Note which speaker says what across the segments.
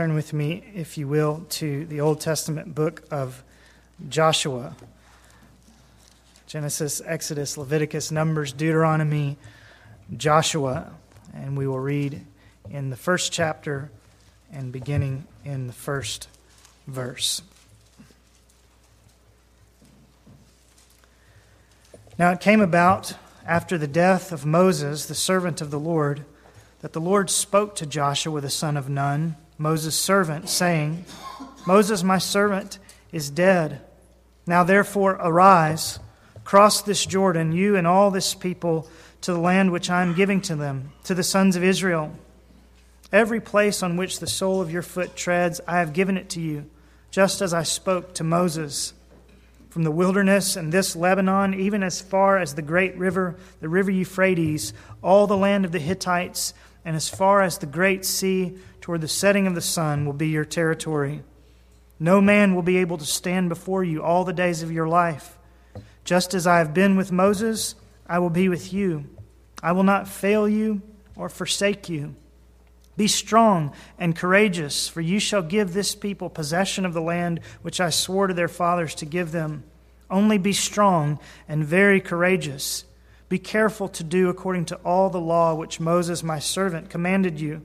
Speaker 1: turn with me, if you will, to the Old Testament book of Joshua. Genesis, Exodus, Leviticus, Numbers, Deuteronomy, Joshua. And we will read in the first chapter and beginning in the first verse. Now it came about after the death of Moses, the servant of the Lord, that the Lord spoke to Joshua the son of Nun, Moses' servant, saying, Moses, my servant, is dead. Now therefore arise, cross this Jordan, you and all this people, to the land which I am giving to them, to the sons of Israel. Every place on which the sole of your foot treads, I have given it to you, just as I spoke to Moses. From the wilderness and this Lebanon, even as far as the great river, the river Euphrates, all the land of the Hittites, and as far as the great sea toward the setting of the sun will be your territory. No man will be able to stand before you all the days of your life. Just as I have been with Moses, I will be with you. I will not fail you or forsake you. Be strong and courageous, for you shall give this people possession of the land which I swore to their fathers to give them. Only be strong and very courageous. Be careful to do according to all the law which Moses, my servant, commanded you.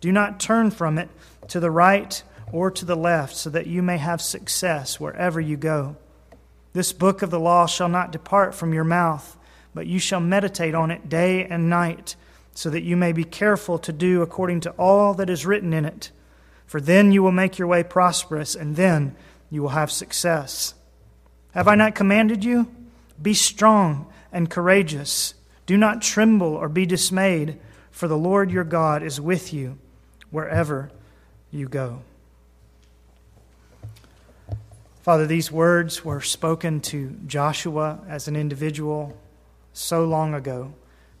Speaker 1: Do not turn from it to the right or to the left, so that you may have success wherever you go. This book of the law shall not depart from your mouth, but you shall meditate on it day and night, so that you may be careful to do according to all that is written in it. For then you will make your way prosperous, and then you will have success. Have I not commanded you? Be strong and courageous. Do not tremble or be dismayed, for the Lord your God is with you wherever you go. Father, these words were spoken to Joshua as an individual so long ago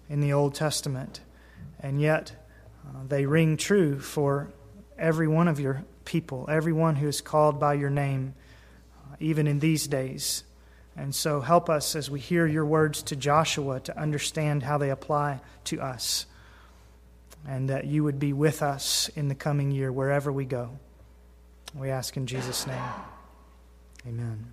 Speaker 1: in the Old Testament, and yet uh, they ring true for every one of your people, everyone who is called by your name, uh, even in these days. And so help us as we hear your words to Joshua to understand how they apply to us. And that you would be with us in the coming year wherever we go. We ask in Jesus' name. Amen.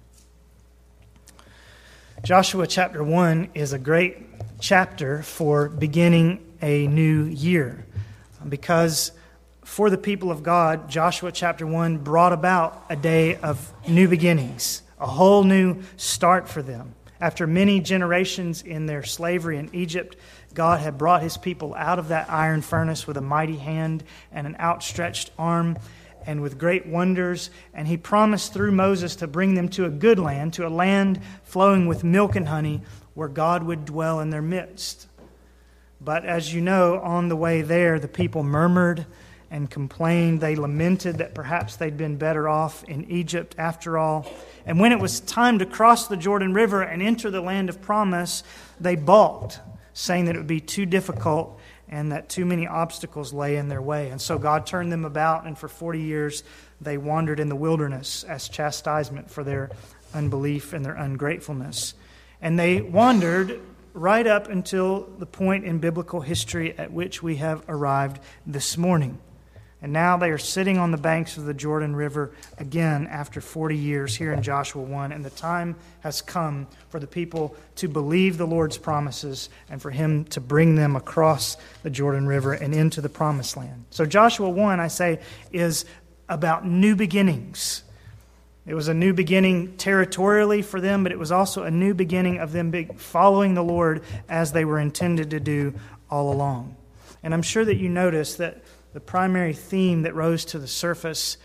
Speaker 1: Joshua chapter 1 is a great chapter for beginning a new year because for the people of God, Joshua chapter 1 brought about a day of new beginnings a whole new start for them. After many generations in their slavery in Egypt, God had brought his people out of that iron furnace with a mighty hand and an outstretched arm and with great wonders. And he promised through Moses to bring them to a good land, to a land flowing with milk and honey, where God would dwell in their midst. But as you know, on the way there, the people murmured and complained. They lamented that perhaps they'd been better off in Egypt after all. And when it was time to cross the Jordan River and enter the land of promise, they balked, saying that it would be too difficult and that too many obstacles lay in their way. And so God turned them about, and for 40 years they wandered in the wilderness as chastisement for their unbelief and their ungratefulness. And they wandered right up until the point in biblical history at which we have arrived this morning. And now they are sitting on the banks of the Jordan River again after 40 years here in Joshua 1. And the time has come for the people to believe the Lord's promises and for Him to bring them across the Jordan River and into the promised land. So, Joshua 1, I say, is about new beginnings. It was a new beginning territorially for them, but it was also a new beginning of them following the Lord as they were intended to do all along. And I'm sure that you notice that the primary theme that rose to the surface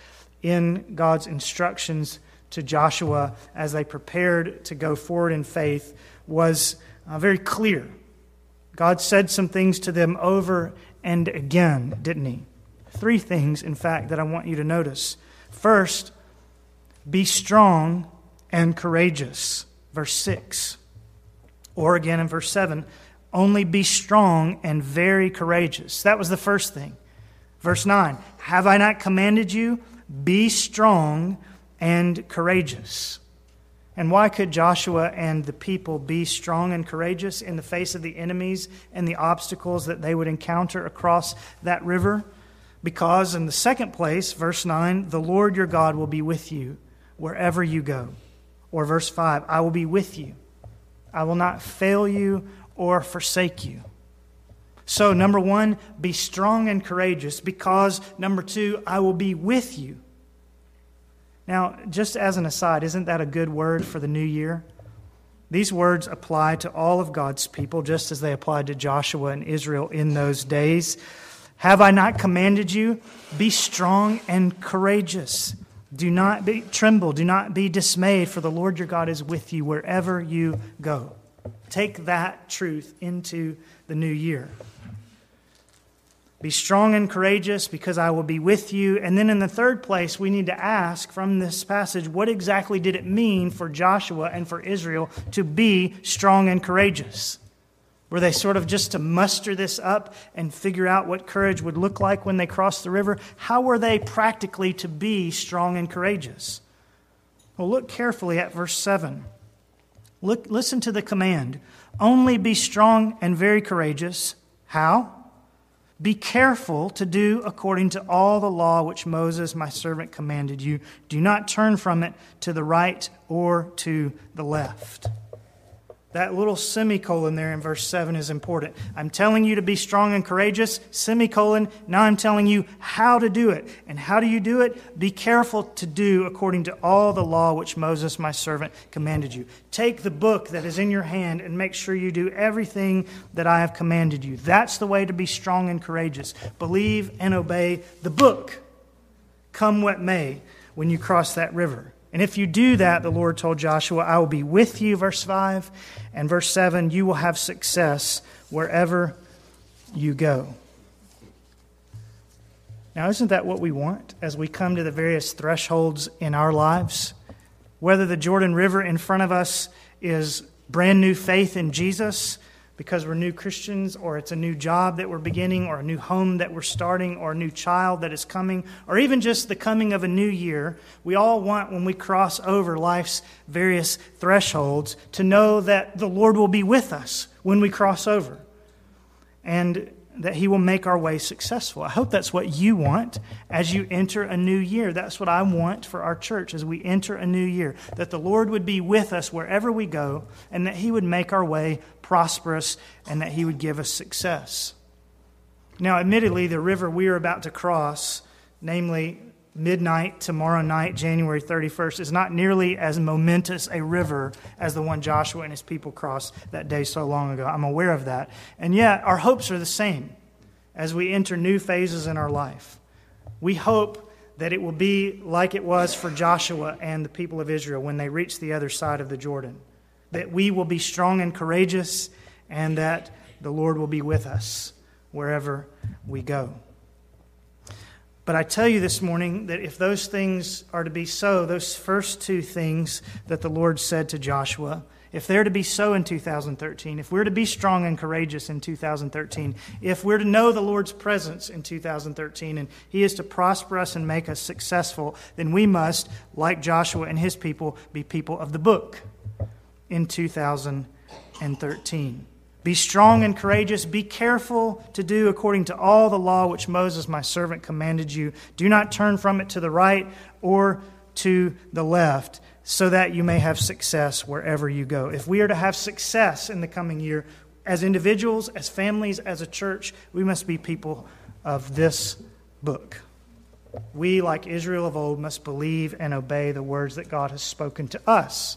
Speaker 1: in God's instructions to Joshua as they prepared to go forward in faith was uh, very clear. God said some things to them over and again, didn't He? Three things, in fact, that I want you to notice. First, be strong and courageous, verse 6. Or again in verse 7, only be strong and very courageous. That was the first thing. Verse 9 Have I not commanded you? Be strong and courageous. And why could Joshua and the people be strong and courageous in the face of the enemies and the obstacles that they would encounter across that river? Because, in the second place, verse 9, the Lord your God will be with you wherever you go. Or verse 5, I will be with you. I will not fail you or forsake you. So, number one, be strong and courageous because, number two, I will be with you. Now, just as an aside, isn't that a good word for the new year? These words apply to all of God's people, just as they applied to Joshua and Israel in those days. Have I not commanded you? Be strong and courageous. Do not be, tremble, do not be dismayed, for the Lord your God is with you wherever you go. Take that truth into the new year. Be strong and courageous because I will be with you. And then in the third place, we need to ask from this passage what exactly did it mean for Joshua and for Israel to be strong and courageous? Were they sort of just to muster this up and figure out what courage would look like when they crossed the river? How were they practically to be strong and courageous? Well, look carefully at verse 7. Look, listen to the command only be strong and very courageous. How? Be careful to do according to all the law which Moses, my servant, commanded you. Do not turn from it to the right or to the left. That little semicolon there in verse 7 is important. I'm telling you to be strong and courageous, semicolon. Now I'm telling you how to do it. And how do you do it? Be careful to do according to all the law which Moses, my servant, commanded you. Take the book that is in your hand and make sure you do everything that I have commanded you. That's the way to be strong and courageous. Believe and obey the book, come what may, when you cross that river. And if you do that, the Lord told Joshua, I will be with you, verse 5. And verse 7, you will have success wherever you go. Now, isn't that what we want as we come to the various thresholds in our lives? Whether the Jordan River in front of us is brand new faith in Jesus, because we're new Christians, or it's a new job that we're beginning, or a new home that we're starting, or a new child that is coming, or even just the coming of a new year, we all want, when we cross over life's various thresholds, to know that the Lord will be with us when we cross over. And that He will make our way successful. I hope that's what you want as you enter a new year. That's what I want for our church as we enter a new year. That the Lord would be with us wherever we go, and that He would make our way prosperous, and that He would give us success. Now, admittedly, the river we are about to cross, namely midnight tomorrow night, January 31st, is not nearly as momentous a river as the one Joshua and his people crossed that day so long ago. I'm aware of that. And yet, our hopes are the same as we enter new phases in our life. We hope that it will be like it was for Joshua and the people of Israel when they reached the other side of the Jordan. That we will be strong and courageous, and that the Lord will be with us wherever we go. But I tell you this morning that if those things are to be so, those first two things that the Lord said to Joshua, if they're to be so in 2013, if we're to be strong and courageous in 2013, if we're to know the Lord's presence in 2013, and He is to prosper us and make us successful, then we must, like Joshua and his people, be people of the book in 2013. Be strong and courageous. Be careful to do according to all the law which Moses, my servant, commanded you. Do not turn from it to the right or to the left, so that you may have success wherever you go. If we are to have success in the coming year, as individuals, as families, as a church, we must be people of this book. We, like Israel of old, must believe and obey the words that God has spoken to us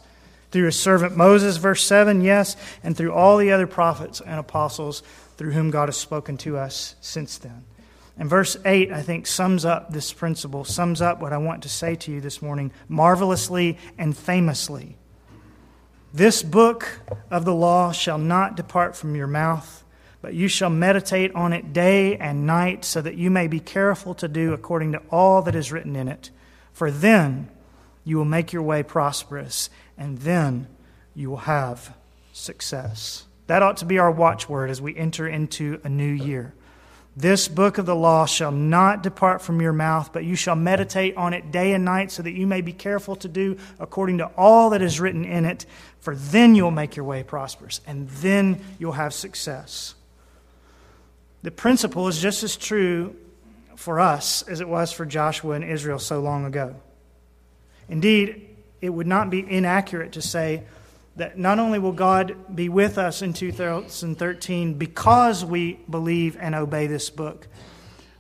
Speaker 1: through his servant Moses, verse 7, yes, and through all the other prophets and apostles through whom God has spoken to us since then. And verse 8, I think, sums up this principle, sums up what I want to say to you this morning marvelously and famously. This book of the law shall not depart from your mouth, but you shall meditate on it day and night, so that you may be careful to do according to all that is written in it. For then you will make your way prosperous and then you will have success. That ought to be our watchword as we enter into a new year. This book of the law shall not depart from your mouth, but you shall meditate on it day and night, so that you may be careful to do according to all that is written in it, for then you'll make your way prosperous, and then you'll have success. The principle is just as true for us as it was for Joshua and Israel so long ago. Indeed, it would not be inaccurate to say that not only will God be with us in 2013 because we believe and obey this book,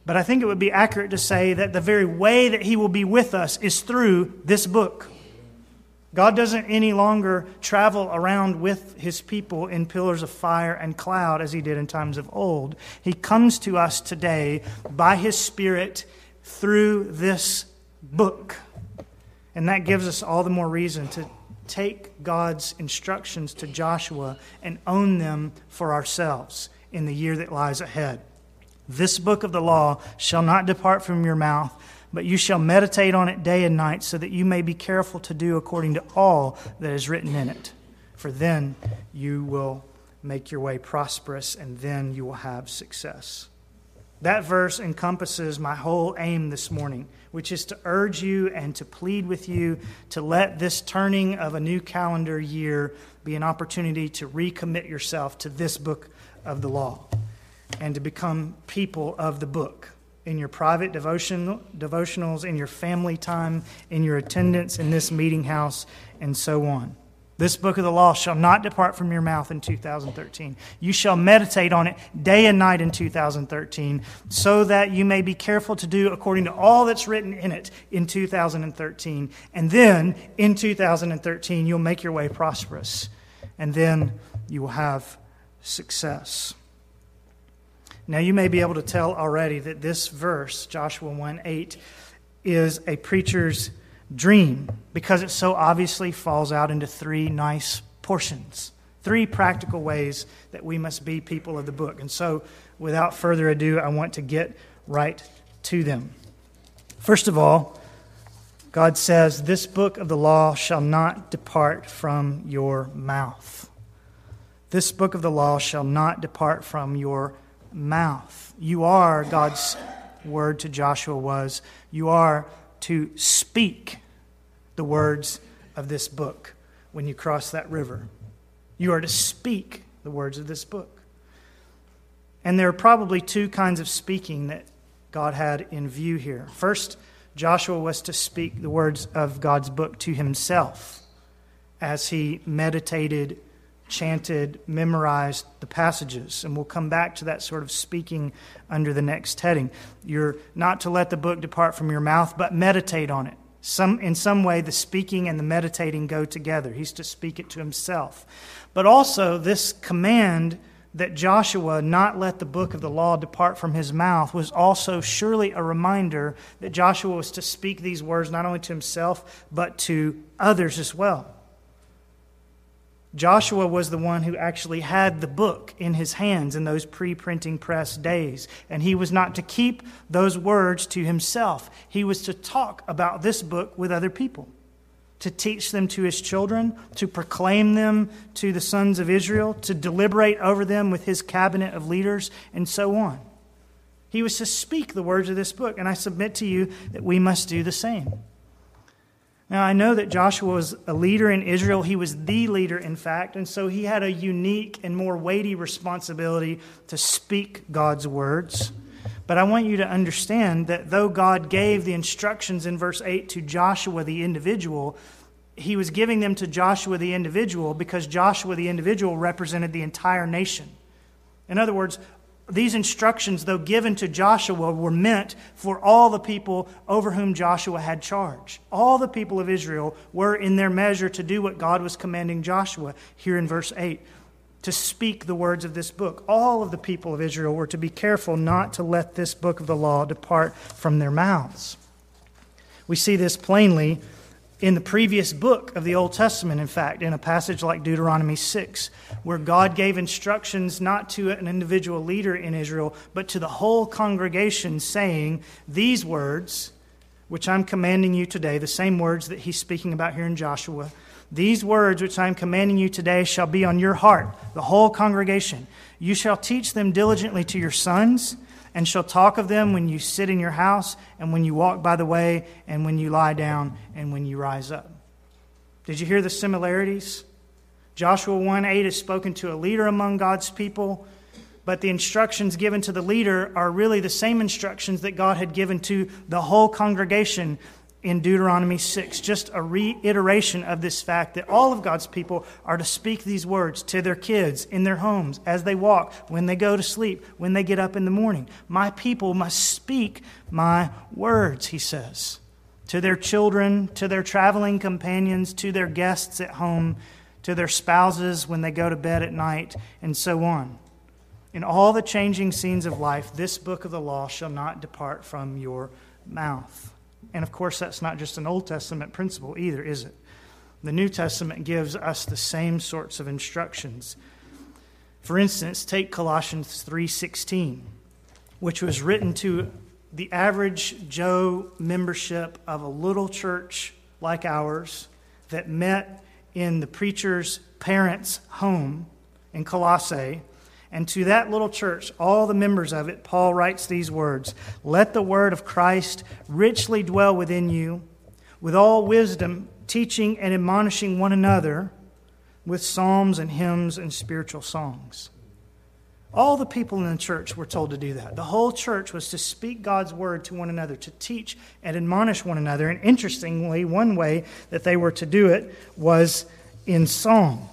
Speaker 1: but I think it would be accurate to say that the very way that He will be with us is through this book. God doesn't any longer travel around with his people in pillars of fire and cloud as he did in times of old. He comes to us today by his Spirit through this book. And that gives us all the more reason to take God's instructions to Joshua and own them for ourselves in the year that lies ahead. This book of the law shall not depart from your mouth but you shall meditate on it day and night, so that you may be careful to do according to all that is written in it. For then you will make your way prosperous, and then you will have success. That verse encompasses my whole aim this morning, which is to urge you and to plead with you to let this turning of a new calendar year be an opportunity to recommit yourself to this book of the law and to become people of the book in your private devotion, devotionals, in your family time, in your attendance in this meeting house, and so on. This book of the law shall not depart from your mouth in 2013. You shall meditate on it day and night in 2013, so that you may be careful to do according to all that's written in it in 2013. And then in 2013, you'll make your way prosperous. And then you will have success. Now, you may be able to tell already that this verse, Joshua 1 8, is a preacher's dream because it so obviously falls out into three nice portions, three practical ways that we must be people of the book. And so, without further ado, I want to get right to them. First of all, God says, This book of the law shall not depart from your mouth. This book of the law shall not depart from your mouth. You are, God's word to Joshua was, you are to speak the words of this book when you cross that river. You are to speak the words of this book. And there are probably two kinds of speaking that God had in view here. First, Joshua was to speak the words of God's book to himself as he meditated chanted, memorized the passages. And we'll come back to that sort of speaking under the next heading. You're not to let the book depart from your mouth, but meditate on it. Some, in some way, the speaking and the meditating go together. He's to speak it to himself. But also, this command that Joshua not let the book of the law depart from his mouth was also surely a reminder that Joshua was to speak these words not only to himself, but to others as well. Joshua was the one who actually had the book in his hands in those pre printing press days. And he was not to keep those words to himself. He was to talk about this book with other people, to teach them to his children, to proclaim them to the sons of Israel, to deliberate over them with his cabinet of leaders, and so on. He was to speak the words of this book. And I submit to you that we must do the same. Now, I know that Joshua was a leader in Israel. He was the leader, in fact, and so he had a unique and more weighty responsibility to speak God's words. But I want you to understand that though God gave the instructions in verse 8 to Joshua the individual, he was giving them to Joshua the individual because Joshua the individual represented the entire nation. In other words, these instructions, though given to Joshua, were meant for all the people over whom Joshua had charge. All the people of Israel were in their measure to do what God was commanding Joshua here in verse 8 to speak the words of this book. All of the people of Israel were to be careful not to let this book of the law depart from their mouths. We see this plainly in the previous book of the Old Testament, in fact, in a passage like Deuteronomy 6, where God gave instructions not to an individual leader in Israel, but to the whole congregation, saying, These words, which I'm commanding you today, the same words that he's speaking about here in Joshua, these words which I am commanding you today shall be on your heart, the whole congregation. You shall teach them diligently to your sons and shall talk of them when you sit in your house, and when you walk by the way, and when you lie down, and when you rise up. Did you hear the similarities? Joshua 1 8 is spoken to a leader among God's people. but the instructions given to the leader are really the same instructions that God had given to the whole congregation in Deuteronomy 6. Just a reiteration of this fact that all of God's people are to speak these words to their kids in their homes, as they walk, when they go to sleep, when they get up in the morning. My people must speak my words, he says, to their children, to their traveling companions, to their guests at home, to their spouses when they go to bed at night, and so on. In all the changing scenes of life, this book of the law shall not depart from your mouth. And of course, that's not just an Old Testament principle either, is it? The New Testament gives us the same sorts of instructions. For instance, take Colossians 3:16, which was written to the average Joe membership of a little church like ours that met in the preacher's parents' home in Colossae and to that little church, all the members of it, Paul writes these words Let the word of Christ richly dwell within you, with all wisdom, teaching and admonishing one another with psalms and hymns and spiritual songs. All the people in the church were told to do that. The whole church was to speak God's word to one another, to teach and admonish one another. And interestingly, one way that they were to do it was in song.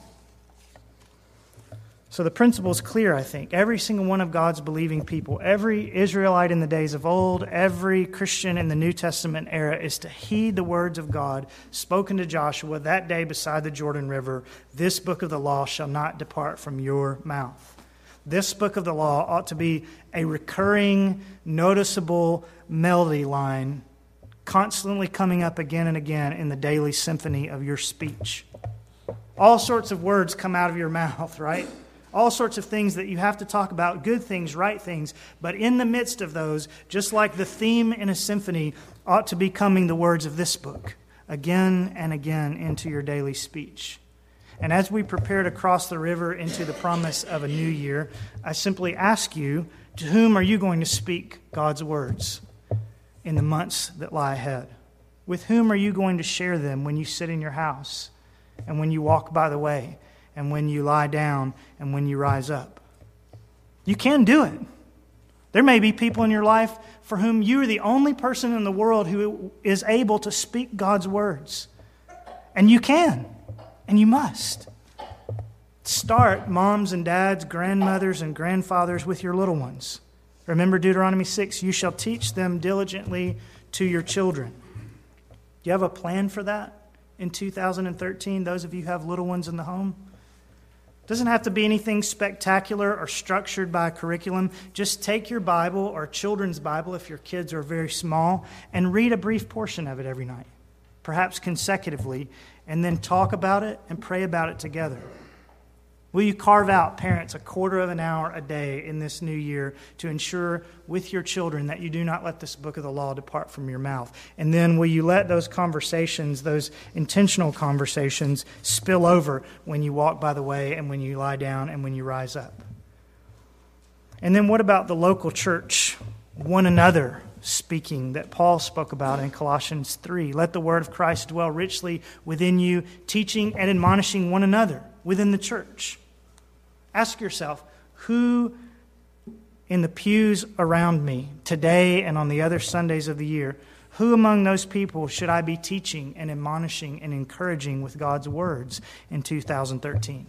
Speaker 1: So the principle is clear, I think. Every single one of God's believing people, every Israelite in the days of old, every Christian in the New Testament era is to heed the words of God spoken to Joshua that day beside the Jordan River. This book of the law shall not depart from your mouth. This book of the law ought to be a recurring, noticeable melody line constantly coming up again and again in the daily symphony of your speech. All sorts of words come out of your mouth, right? All sorts of things that you have to talk about, good things, right things. But in the midst of those, just like the theme in a symphony ought to be coming the words of this book again and again into your daily speech. And as we prepare to cross the river into the promise of a new year, I simply ask you to whom are you going to speak God's words in the months that lie ahead? With whom are you going to share them when you sit in your house and when you walk by the way and when you lie down and when you rise up. You can do it. There may be people in your life for whom you are the only person in the world who is able to speak God's words. And you can, and you must. Start, moms and dads, grandmothers and grandfathers, with your little ones. Remember Deuteronomy 6 you shall teach them diligently to your children. Do you have a plan for that in 2013, those of you who have little ones in the home? Doesn't have to be anything spectacular or structured by a curriculum. Just take your Bible or children's Bible if your kids are very small and read a brief portion of it every night, perhaps consecutively, and then talk about it and pray about it together. Will you carve out, parents, a quarter of an hour a day in this new year to ensure with your children that you do not let this book of the law depart from your mouth? And then will you let those conversations, those intentional conversations, spill over when you walk by the way and when you lie down and when you rise up? And then what about the local church, one another? speaking that Paul spoke about in Colossians 3. Let the word of Christ dwell richly within you, teaching and admonishing one another within the church. Ask yourself who in the pews around me today and on the other Sundays of the year, who among those people should I be teaching and admonishing and encouraging with God's words in 2013?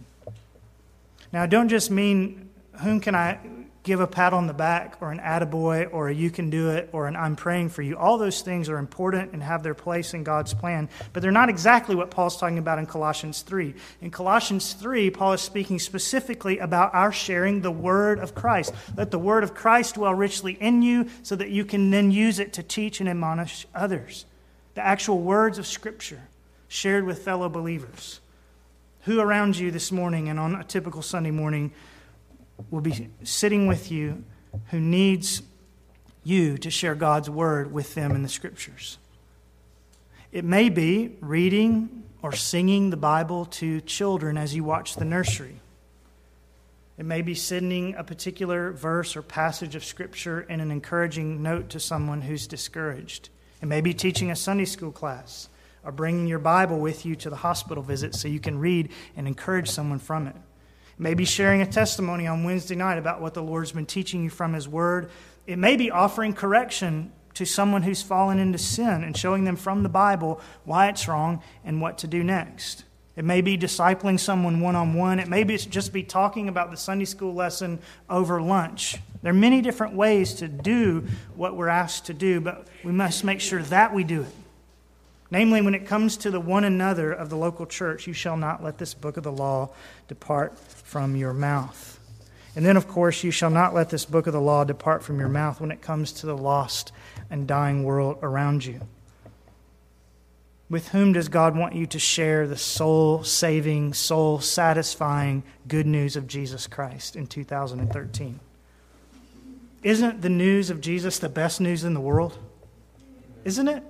Speaker 1: Now, I don't just mean whom can I give a pat on the back or an attaboy or a you can do it or an I'm praying for you. All those things are important and have their place in God's plan, but they're not exactly what Paul's talking about in Colossians 3. In Colossians 3, Paul is speaking specifically about our sharing the word of Christ. Let the word of Christ dwell richly in you so that you can then use it to teach and admonish others. The actual words of Scripture shared with fellow believers. Who around you this morning and on a typical Sunday morning will be sitting with you who needs you to share God's word with them in the scriptures. It may be reading or singing the Bible to children as you watch the nursery. It may be sending a particular verse or passage of Scripture in an encouraging note to someone who's discouraged. It may be teaching a Sunday school class or bringing your Bible with you to the hospital visit so you can read and encourage someone from it. Maybe sharing a testimony on Wednesday night about what the Lord's been teaching you from His Word. It may be offering correction to someone who's fallen into sin and showing them from the Bible why it's wrong and what to do next. It may be discipling someone one on one. It may be just be talking about the Sunday school lesson over lunch. There are many different ways to do what we're asked to do, but we must make sure that we do it. Namely, when it comes to the one another of the local church, you shall not let this book of the law depart from your mouth. And then, of course, you shall not let this book of the law depart from your mouth when it comes to the lost and dying world around you. With whom does God want you to share the soul saving, soul satisfying good news of Jesus Christ in 2013? Isn't the news of Jesus the best news in the world? Isn't it?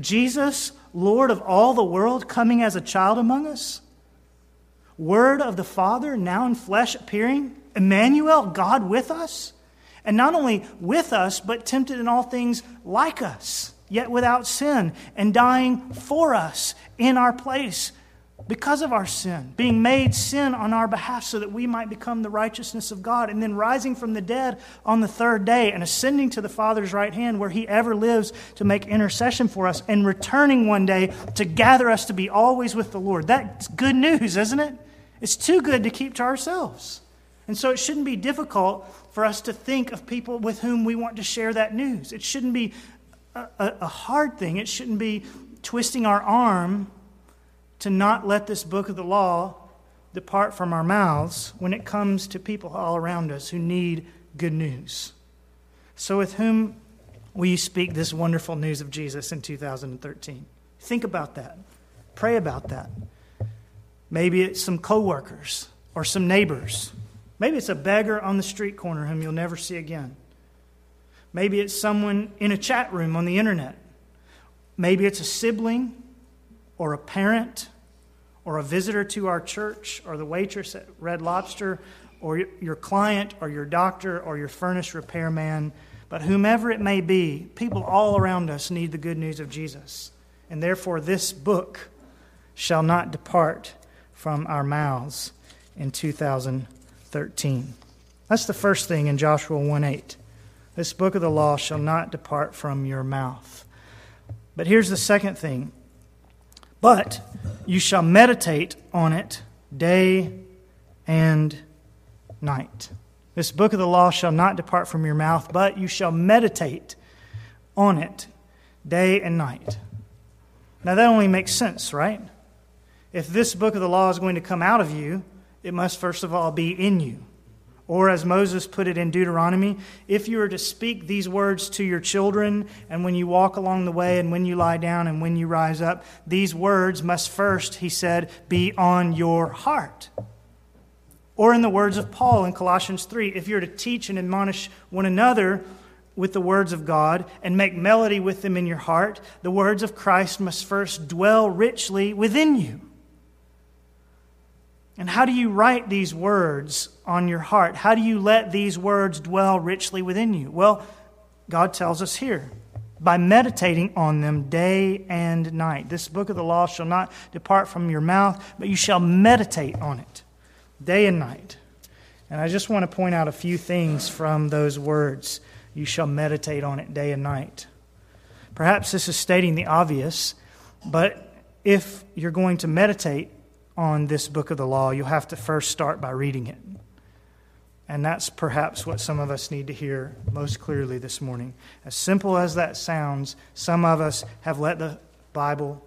Speaker 1: Jesus, Lord of all the world, coming as a child among us? Word of the Father, now in flesh appearing? Emmanuel, God with us? And not only with us, but tempted in all things like us yet without sin, and dying for us in our place because of our sin, being made sin on our behalf so that we might become the righteousness of God, and then rising from the dead on the third day and ascending to the Father's right hand where He ever lives to make intercession for us, and returning one day to gather us to be always with the Lord. That's good news, isn't it? It's too good to keep to ourselves. And so it shouldn't be difficult for us to think of people with whom we want to share that news. It shouldn't be a, a hard thing. It shouldn't be twisting our arm to not let this book of the law depart from our mouths when it comes to people all around us who need good news. So, with whom will you speak this wonderful news of Jesus in 2013? Think about that. Pray about that. Maybe it's some coworkers or some neighbors. Maybe it's a beggar on the street corner whom you'll never see again. Maybe it's someone in a chat room on the internet. Maybe it's a sibling or a parent or a visitor to our church or the waitress at Red Lobster or your client or your doctor or your furnace repairman. But whomever it may be, people all around us need the good news of Jesus. And therefore, this book shall not depart from our mouths in 2013. That's the first thing in Joshua 1 8. This book of the law shall not depart from your mouth. But here's the second thing. But you shall meditate on it day and night. This book of the law shall not depart from your mouth, but you shall meditate on it day and night. Now, that only makes sense, right? If this book of the law is going to come out of you, it must first of all be in you. Or, as Moses put it in Deuteronomy, if you are to speak these words to your children, and when you walk along the way, and when you lie down, and when you rise up, these words must first, he said, be on your heart. Or, in the words of Paul in Colossians 3, if you're to teach and admonish one another with the words of God and make melody with them in your heart, the words of Christ must first dwell richly within you. And how do you write these words on your heart? How do you let these words dwell richly within you? Well, God tells us here by meditating on them day and night. This book of the law shall not depart from your mouth, but you shall meditate on it day and night. And I just want to point out a few things from those words. You shall meditate on it day and night. Perhaps this is stating the obvious, but if you're going to meditate on this book of the law, you'll have to first start by reading it. And that's perhaps what some of us need to hear most clearly this morning. As simple as that sounds, some of us have let the Bible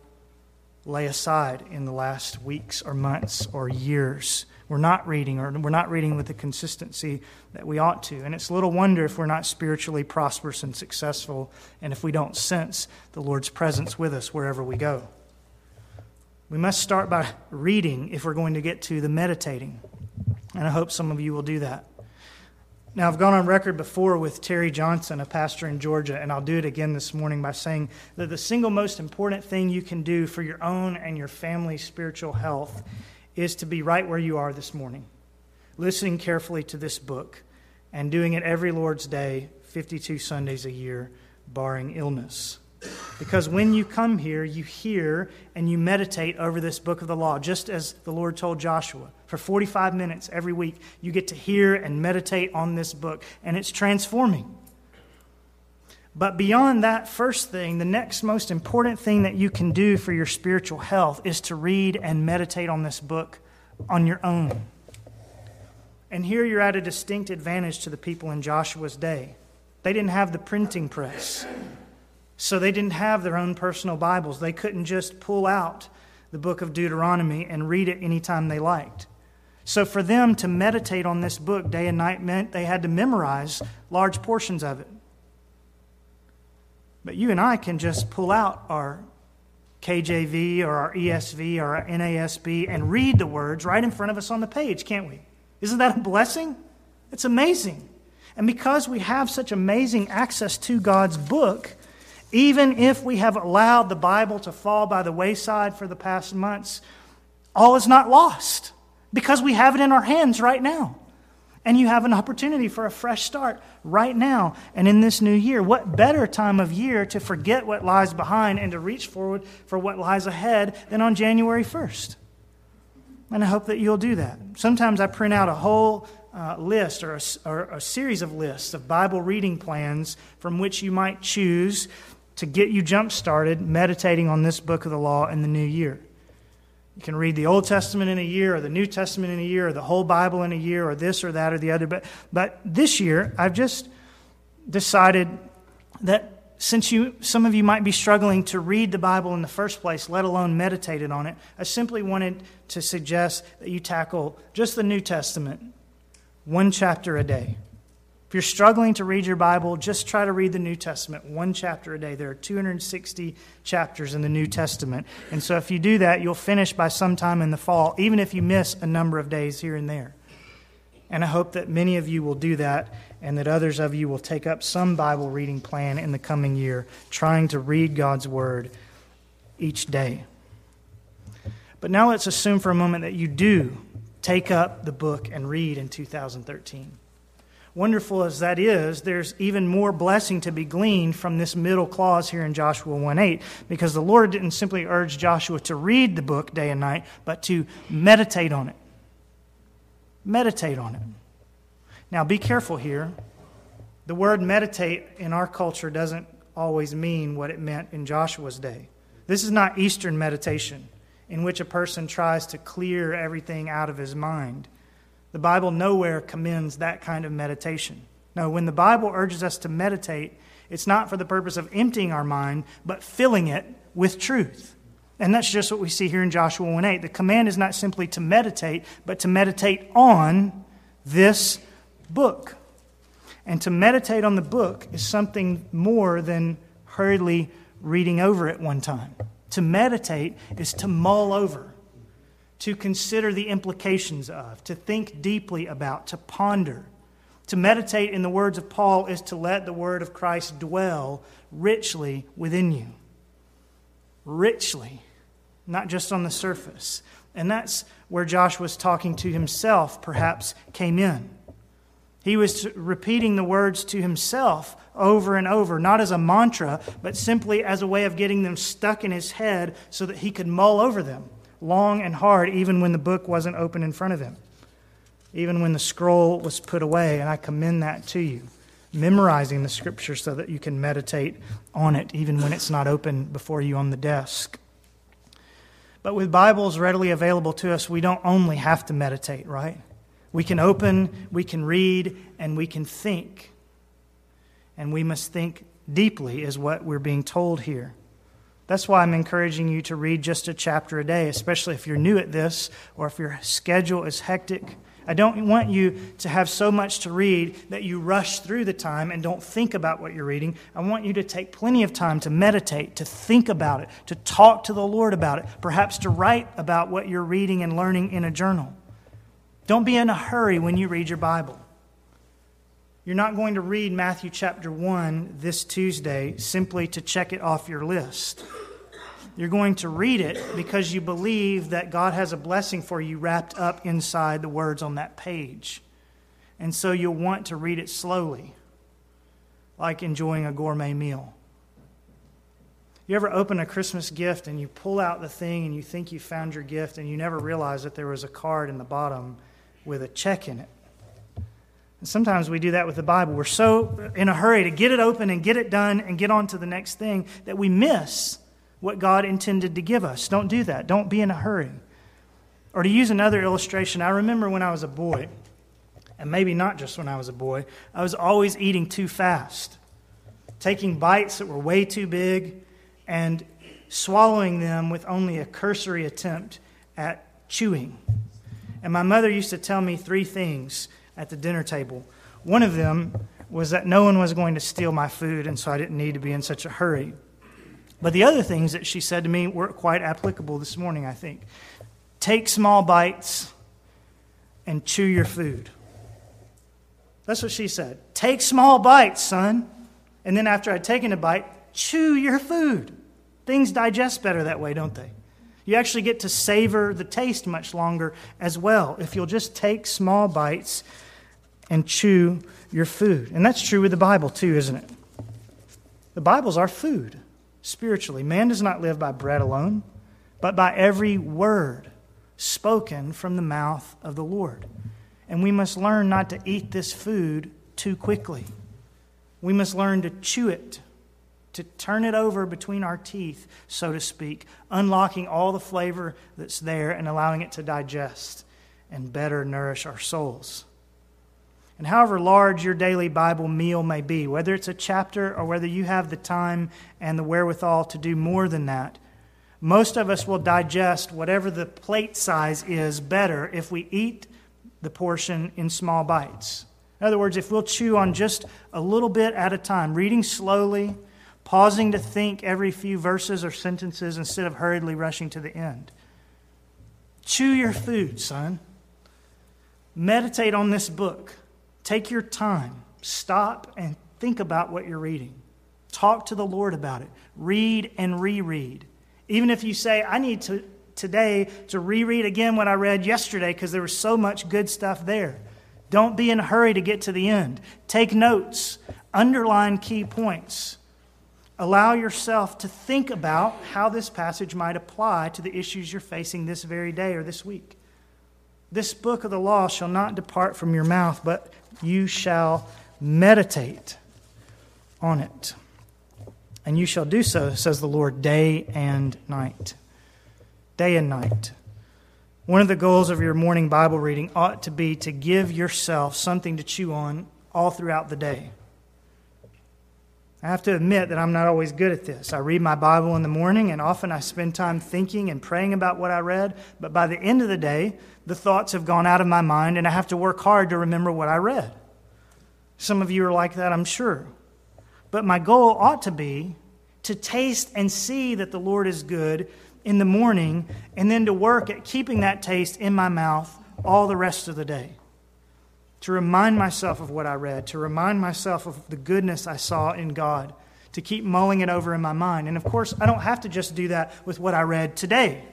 Speaker 1: lay aside in the last weeks or months or years. We're not reading, or we're not reading with the consistency that we ought to. And it's little wonder if we're not spiritually prosperous and successful, and if we don't sense the Lord's presence with us wherever we go. We must start by reading if we're going to get to the meditating. And I hope some of you will do that. Now, I've gone on record before with Terry Johnson, a pastor in Georgia, and I'll do it again this morning by saying that the single most important thing you can do for your own and your family's spiritual health is to be right where you are this morning, listening carefully to this book, and doing it every Lord's Day, 52 Sundays a year, barring illness. Because when you come here, you hear and you meditate over this book of the law, just as the Lord told Joshua. For 45 minutes every week, you get to hear and meditate on this book, and it's transforming. But beyond that first thing, the next most important thing that you can do for your spiritual health is to read and meditate on this book on your own. And here you're at a distinct advantage to the people in Joshua's day. They didn't have the printing press. So they didn't have their own personal Bibles. They couldn't just pull out the book of Deuteronomy and read it anytime they liked. So for them to meditate on this book day and night meant they had to memorize large portions of it. But you and I can just pull out our KJV or our ESV or our NASB and read the words right in front of us on the page, can't we? Isn't that a blessing? It's amazing. And because we have such amazing access to God's book, even if we have allowed the Bible to fall by the wayside for the past months, all is not lost because we have it in our hands right now. And you have an opportunity for a fresh start right now and in this new year. What better time of year to forget what lies behind and to reach forward for what lies ahead than on January 1st? And I hope that you'll do that. Sometimes I print out a whole uh, list or a, or a series of lists of Bible reading plans from which you might choose to get you jump started meditating on this book of the law in the new year. You can read the Old Testament in a year, or the New Testament in a year, or the whole Bible in a year, or this or that or the other. But, but this year, I've just decided that since you, some of you might be struggling to read the Bible in the first place, let alone meditated on it, I simply wanted to suggest that you tackle just the New Testament, one chapter a day. If you're struggling to read your Bible, just try to read the New Testament one chapter a day. There are 260 chapters in the New Testament. And so if you do that, you'll finish by sometime in the fall, even if you miss a number of days here and there. And I hope that many of you will do that and that others of you will take up some Bible reading plan in the coming year, trying to read God's Word each day. But now let's assume for a moment that you do take up the book and read in 2013 wonderful as that is, there's even more blessing to be gleaned from this middle clause here in Joshua 1 8, because the Lord didn't simply urge Joshua to read the book day and night, but to meditate on it. Meditate on it. Now, be careful here. The word meditate in our culture doesn't always mean what it meant in Joshua's day. This is not Eastern meditation, in which a person tries to clear everything out of his mind. The Bible nowhere commends that kind of meditation. No, when the Bible urges us to meditate, it's not for the purpose of emptying our mind, but filling it with truth. And that's just what we see here in Joshua 1 8. The command is not simply to meditate, but to meditate on this book. And to meditate on the book is something more than hurriedly reading over it one time. To meditate is to mull over, to consider the implications of, to think deeply about, to ponder. To meditate, in the words of Paul, is to let the word of Christ dwell richly within you. Richly, not just on the surface. And that's where Joshua's talking to himself perhaps came in. He was repeating the words to himself over and over, not as a mantra, but simply as a way of getting them stuck in his head so that he could mull over them long and hard, even when the book wasn't open in front of him, even when the scroll was put away. And I commend that to you. Memorizing the scripture so that you can meditate on it, even when it's not open before you on the desk. But with Bibles readily available to us, we don't only have to meditate, right? We can open, we can read, and we can think. And we must think deeply, is what we're being told here. That's why I'm encouraging you to read just a chapter a day, especially if you're new at this or if your schedule is hectic. I don't want you to have so much to read that you rush through the time and don't think about what you're reading. I want you to take plenty of time to meditate, to think about it, to talk to the Lord about it, perhaps to write about what you're reading and learning in a journal. Don't be in a hurry when you read your Bible. You're not going to read Matthew chapter 1 this Tuesday simply to check it off your list. You're going to read it because you believe that God has a blessing for you wrapped up inside the words on that page. And so you'll want to read it slowly, like enjoying a gourmet meal. You ever open a Christmas gift and you pull out the thing and you think you found your gift and you never realize that there was a card in the bottom with a check in it? And sometimes we do that with the Bible. We're so in a hurry to get it open and get it done and get on to the next thing that we miss what God intended to give us. Don't do that. Don't be in a hurry. Or to use another illustration, I remember when I was a boy, and maybe not just when I was a boy, I was always eating too fast, taking bites that were way too big and swallowing them with only a cursory attempt at chewing. And my mother used to tell me three things at the dinner table. One of them was that no one was going to steal my food, and so I didn't need to be in such a hurry. But the other things that she said to me were quite applicable this morning, I think. Take small bites and chew your food. That's what she said. Take small bites, son. And then after I'd taken a bite, chew your food. Things digest better that way, don't they? You actually get to savor the taste much longer as well if you'll just take small bites and chew your food. And that's true with the Bible, too, isn't it? The Bible's our food spiritually. Man does not live by bread alone, but by every word spoken from the mouth of the Lord. And we must learn not to eat this food too quickly. We must learn to chew it, to turn it over between our teeth, so to speak, unlocking all the flavor that's there and allowing it to digest and better nourish our souls. And however large your daily Bible meal may be, whether it's a chapter or whether you have the time and the wherewithal to do more than that, most of us will digest whatever the plate size is better if we eat the portion in small bites. In other words, if we'll chew on just a little bit at a time, reading slowly, pausing to think every few verses or sentences instead of hurriedly rushing to the end. Chew your food, son. Meditate on this book. Take your time. Stop and think about what you're reading. Talk to the Lord about it. Read and reread. Even if you say, I need to today to reread again what I read yesterday because there was so much good stuff there. Don't be in a hurry to get to the end. Take notes, underline key points. Allow yourself to think about how this passage might apply to the issues you're facing this very day or this week. This book of the law shall not depart from your mouth, but you shall meditate on it. And you shall do so, says the Lord, day and night. Day and night. One of the goals of your morning Bible reading ought to be to give yourself something to chew on all throughout the day. I have to admit that I'm not always good at this. I read my Bible in the morning, and often I spend time thinking and praying about what I read, but by the end of the day, the thoughts have gone out of my mind, and I have to work hard to remember what I read. Some of you are like that, I'm sure. But my goal ought to be to taste and see that the Lord is good in the morning, and then to work at keeping that taste in my mouth all the rest of the day to remind myself of what I read, to remind myself of the goodness I saw in God, to keep mulling it over in my mind. And of course, I don't have to just do that with what I read today.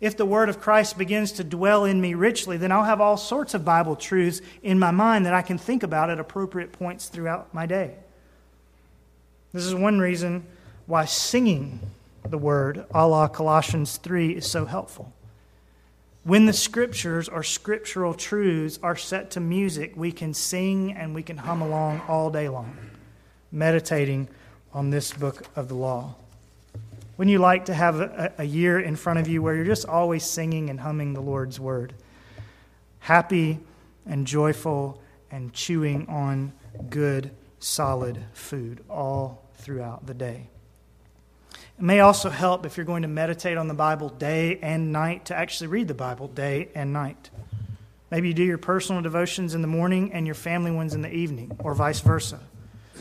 Speaker 1: If the Word of Christ begins to dwell in me richly, then I'll have all sorts of Bible truths in my mind that I can think about at appropriate points throughout my day. This is one reason why singing the Word, a la Colossians 3, is so helpful. When the scriptures or scriptural truths are set to music, we can sing and we can hum along all day long, meditating on this book of the law. Wouldn't you like to have a, a year in front of you where you're just always singing and humming the Lord's word? Happy and joyful and chewing on good, solid food all throughout the day. It may also help if you're going to meditate on the Bible day and night to actually read the Bible day and night. Maybe you do your personal devotions in the morning and your family ones in the evening, or vice versa.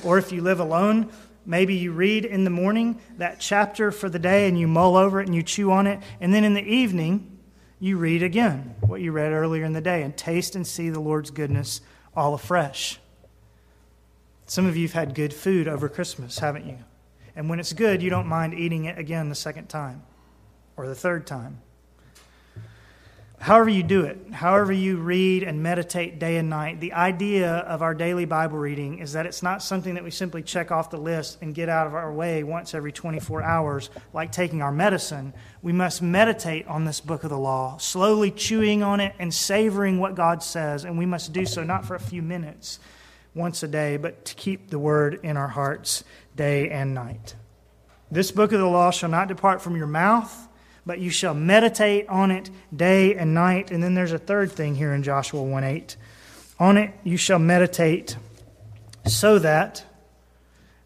Speaker 1: Or if you live alone, maybe you read in the morning that chapter for the day and you mull over it and you chew on it, and then in the evening, you read again what you read earlier in the day and taste and see the Lord's goodness all afresh. Some of you have had good food over Christmas, haven't you? And when it's good, you don't mind eating it again the second time or the third time. however you do it, however you read and meditate day and night, the idea of our daily Bible reading is that it's not something that we simply check off the list and get out of our way once every 24 hours, like taking our medicine. We must meditate on this book of the law, slowly chewing on it and savoring what God says, and we must do so not for a few minutes once a day, but to keep the word in our hearts day and night. This book of the law shall not depart from your mouth but you shall meditate on it day and night. And then there's a third thing here in Joshua 1 8. On it you shall meditate so that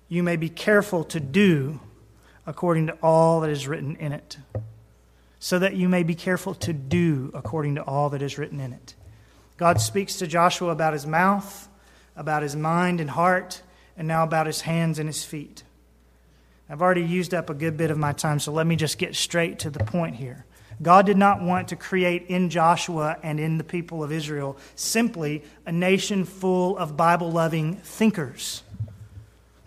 Speaker 1: you may be careful to do according to all that is written in it. So that you may be careful to do according to all that is written in it. God speaks to Joshua about his mouth, about his mind and heart, and now about his hands and his feet. I've already used up a good bit of my time, so let me just get straight to the point here. God did not want to create in Joshua and in the people of Israel simply a nation full of Bible loving thinkers.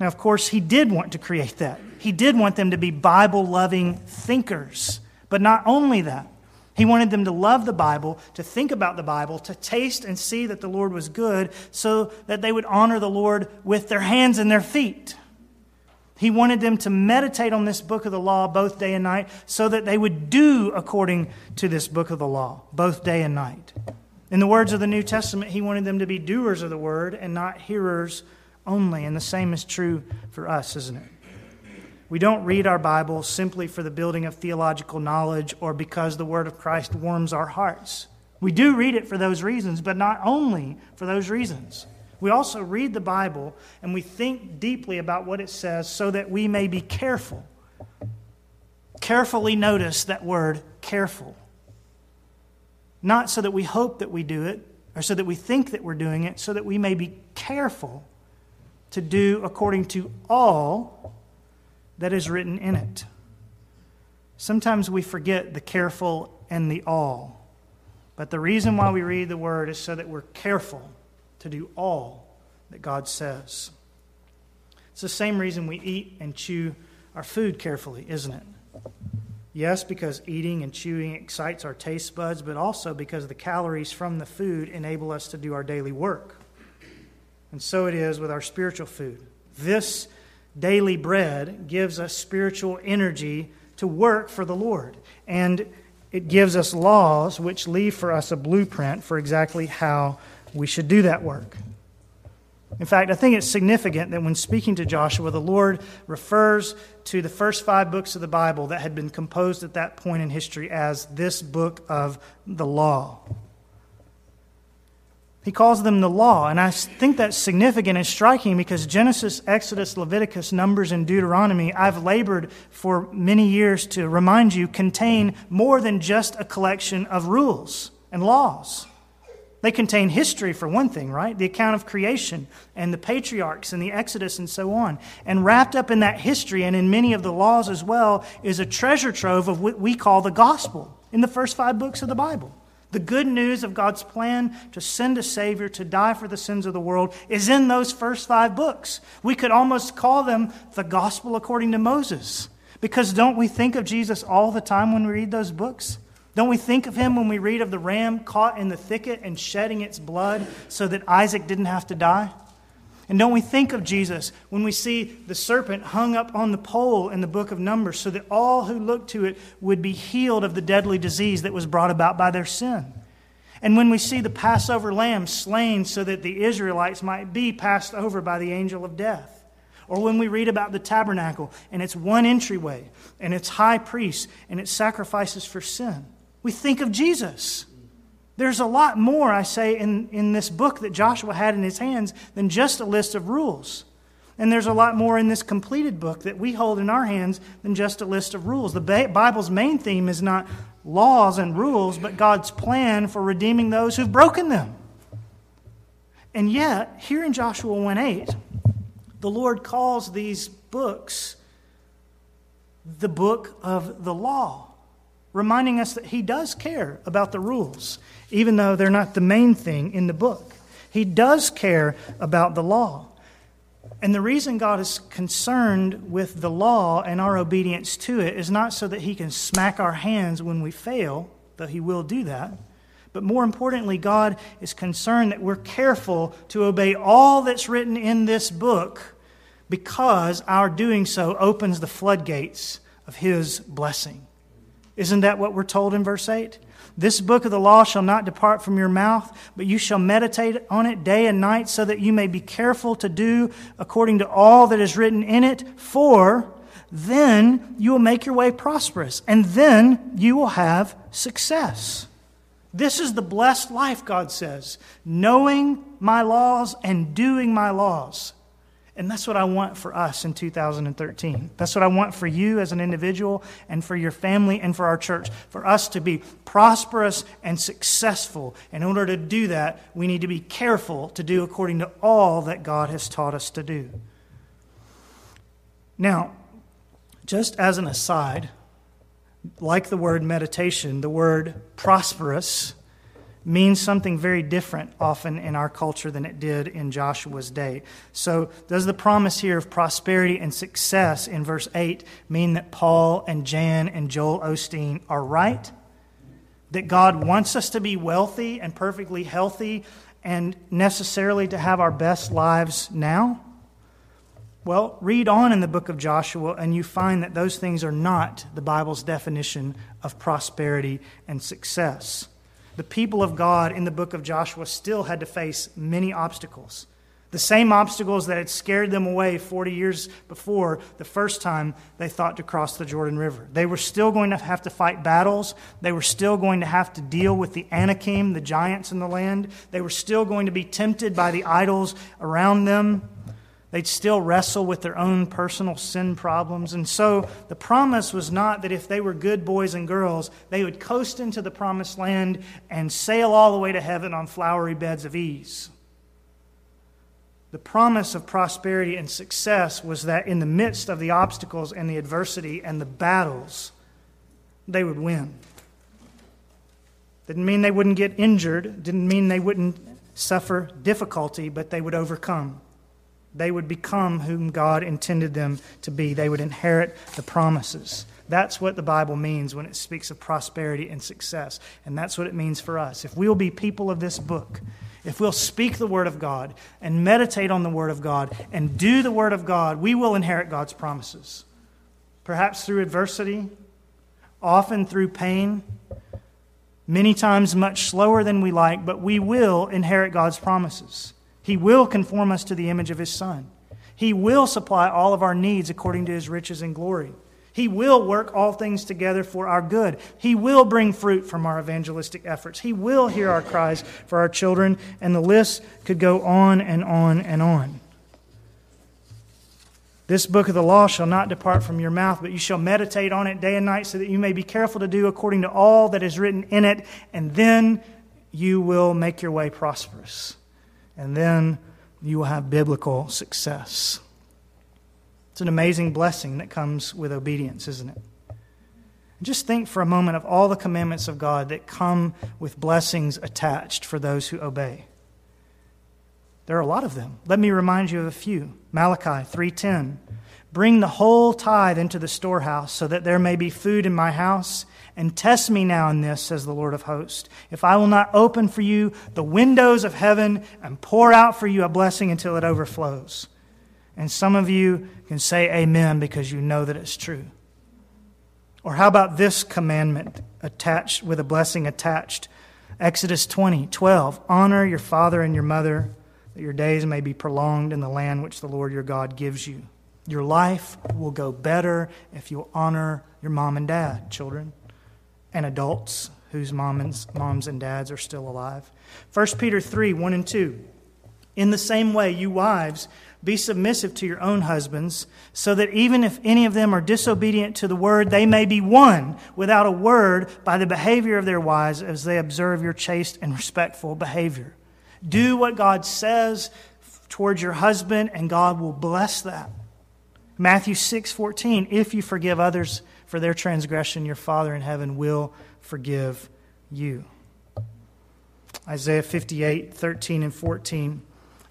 Speaker 1: Now, of course, He did want to create that. He did want them to be Bible loving thinkers. But not only that, He wanted them to love the Bible, to think about the Bible, to taste and see that the Lord was good, so that they would honor the Lord with their hands and their feet. He wanted them to meditate on this book of the law both day and night so that they would do according to this book of the law both day and night. In the words of the New Testament, he wanted them to be doers of the word and not hearers only. And the same is true for us, isn't it? We don't read our Bible simply for the building of theological knowledge or because the word of Christ warms our hearts. We do read it for those reasons, but not only for those reasons. We also read the Bible and we think deeply about what it says so that we may be careful. Carefully notice that word, careful. Not so that we hope that we do it or so that we think that we're doing it, so that we may be careful to do according to all that is written in it. Sometimes we forget the careful and the all. But the reason why we read the word is so that we're careful to do all that God says. It's the same reason we eat and chew our food carefully, isn't it? Yes, because eating and chewing excites our taste buds, but also because the calories from the food enable us to do our daily work. And so it is with our spiritual food. This daily bread gives us spiritual energy to work for the Lord. And it gives us laws which leave for us a blueprint for exactly how we should do that work. In fact, I think it's significant that when speaking to Joshua, the Lord refers to the first five books of the Bible that had been composed at that point in history as this book of the law. He calls them the law, and I think that's significant and striking because Genesis, Exodus, Leviticus, Numbers, and Deuteronomy, I've labored for many years to remind you, contain more than just a collection of rules and laws. They contain history, for one thing, right? The account of creation and the patriarchs and the Exodus and so on. And wrapped up in that history and in many of the laws as well is a treasure trove of what we call the gospel in the first five books of the Bible. The good news of God's plan to send a Savior to die for the sins of the world is in those first five books. We could almost call them the gospel according to Moses. Because don't we think of Jesus all the time when we read those books? Don't we think of him when we read of the ram caught in the thicket and shedding its blood so that Isaac didn't have to die? And don't we think of Jesus when we see the serpent hung up on the pole in the book of Numbers so that all who looked to it would be healed of the deadly disease that was brought about by their sin? And when we see the Passover lamb slain so that the Israelites might be passed over by the angel of death? Or when we read about the tabernacle and its one entryway and its high priest and its sacrifices for sin? we think of Jesus. There's a lot more, I say, in, in this book that Joshua had in his hands than just a list of rules. And there's a lot more in this completed book that we hold in our hands than just a list of rules. The Bible's main theme is not laws and rules, but God's plan for redeeming those who've broken them. And yet, here in Joshua 1 8, the Lord calls these books the book of the law reminding us that he does care about the rules, even though they're not the main thing in the book. He does care about the law. And the reason God is concerned with the law and our obedience to it is not so that he can smack our hands when we fail, though he will do that. But more importantly, God is concerned that we're careful to obey all that's written in this book because our doing so opens the floodgates of His blessing. Isn't that what we're told in verse 8? This book of the law shall not depart from your mouth, but you shall meditate on it day and night, so that you may be careful to do according to all that is written in it. For then you will make your way prosperous, and then you will have success. This is the blessed life, God says, knowing my laws and doing my laws. And that's what I want for us in 2013. That's what I want for you as an individual and for your family and for our church. For us to be prosperous and successful. In order to do that, we need to be careful to do according to all that God has taught us to do. Now, just as an aside, like the word meditation, the word prosperous means something very different often in our culture than it did in Joshua's day. So, does the promise here of prosperity and success in verse 8 mean that Paul and Jan and Joel Osteen are right? That God wants us to be wealthy and perfectly healthy and necessarily to have our best lives now? Well, read on in the book of Joshua, and you find that those things are not the Bible's definition of prosperity and success the people of God in the book of Joshua still had to face many obstacles. The same obstacles that had scared them away 40 years before the first time they thought to cross the Jordan River. They were still going to have to fight battles. They were still going to have to deal with the Anakim, the giants in the land. They were still going to be tempted by the idols around them. They'd still wrestle with their own personal sin problems. And so the promise was not that if they were good boys and girls, they would coast into the promised land and sail all the way to heaven on flowery beds of ease. The promise of prosperity and success was that in the midst of the obstacles and the adversity and the battles, they would win. Didn't mean they wouldn't get injured, didn't mean they wouldn't suffer difficulty, but they would overcome. They would become whom God intended them to be. They would inherit the promises. That's what the Bible means when it speaks of prosperity and success. And that's what it means for us. If we'll be people of this book, if we'll speak the Word of God and meditate on the Word of God and do the Word of God, we will inherit God's promises. Perhaps through adversity, often through pain, many times much slower than we like, but we will inherit God's promises. He will conform us to the image of His Son. He will supply all of our needs according to His riches and glory. He will work all things together for our good. He will bring fruit from our evangelistic efforts. He will hear our cries for our children, and the list could go on and on and on. This book of the law shall not depart from your mouth, but you shall meditate on it day and night, so that you may be careful to do according to all that is written in it, and then you will make your way prosperous and then you will have biblical success. It's an amazing blessing that comes with obedience, isn't it? Just think for a moment of all the commandments of God that come with blessings attached for those who obey. There are a lot of them. Let me remind you of a few. Malachi 3:10. Bring the whole tithe into the storehouse so that there may be food in my house and test me now in this, says the Lord of hosts, if I will not open for you the windows of heaven and pour out for you a blessing until it overflows. And some of you can say amen because you know that it's true. Or how about this commandment attached with a blessing attached? Exodus 20, 12. Honor your father and your mother, that your days may be prolonged in the land which the Lord your God gives you. Your life will go better if you honor your mom and dad, children and adults whose moms, moms and dads are still alive. 1 Peter 3 1 and 2. In the same way, you wives, be submissive to your own husbands, so that even if any of them are disobedient to the word, they may be won without a word by the behavior of their wives as they observe your chaste and respectful behavior. Do what God says towards your husband, and God will bless that. Matthew 6 14. If you forgive others for their transgression, your Father in heaven will forgive you. Isaiah 58, 13 and 14.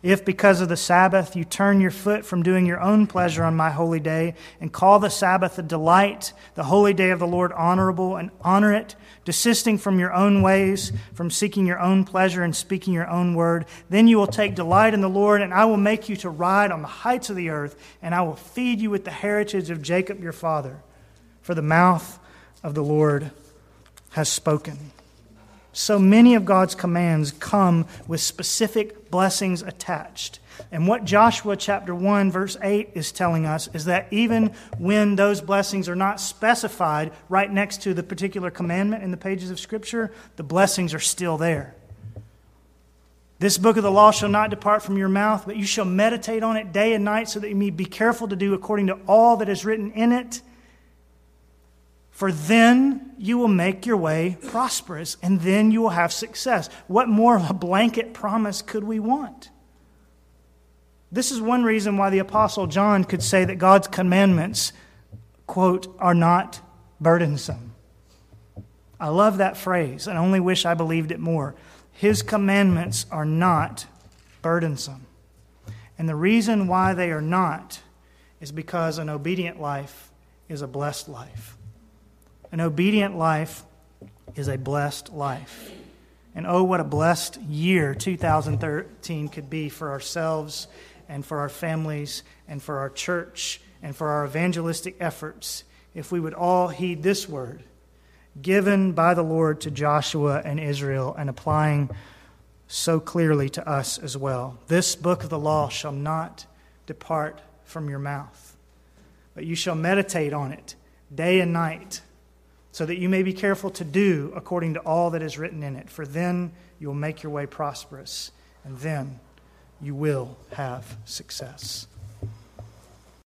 Speaker 1: If because of the Sabbath you turn your foot from doing your own pleasure on my holy day and call the Sabbath a delight, the holy day of the Lord honorable, and honor it, desisting from your own ways, from seeking your own pleasure and speaking your own word, then you will take delight in the Lord, and I will make you to ride on the heights of the earth, and I will feed you with the heritage of Jacob your father. For the mouth of the Lord has spoken. So many of God's commands come with specific blessings attached. And what Joshua chapter 1 verse 8 is telling us is that even when those blessings are not specified right next to the particular commandment in the pages of scripture, the blessings are still there. This book of the law shall not depart from your mouth, but you shall meditate on it day and night so that you may be careful to do according to all that is written in it for then you will make your way prosperous, and then you will have success. What more of a blanket promise could we want? This is one reason why the Apostle John could say that God's commandments, quote, are not burdensome. I love that phrase and only wish I believed it more. His commandments are not burdensome. And the reason why they are not is because an obedient life is a blessed life. An obedient life is a blessed life. And oh, what a blessed year 2013 could be for ourselves and for our families and for our church and for our evangelistic efforts if we would all heed this word given by the Lord to Joshua and Israel and applying so clearly to us as well. This book of the law shall not depart from your mouth, but you shall meditate on it day and night so that you may be careful to do according to all that is written in it. For then you will make your way prosperous, and then you will have success.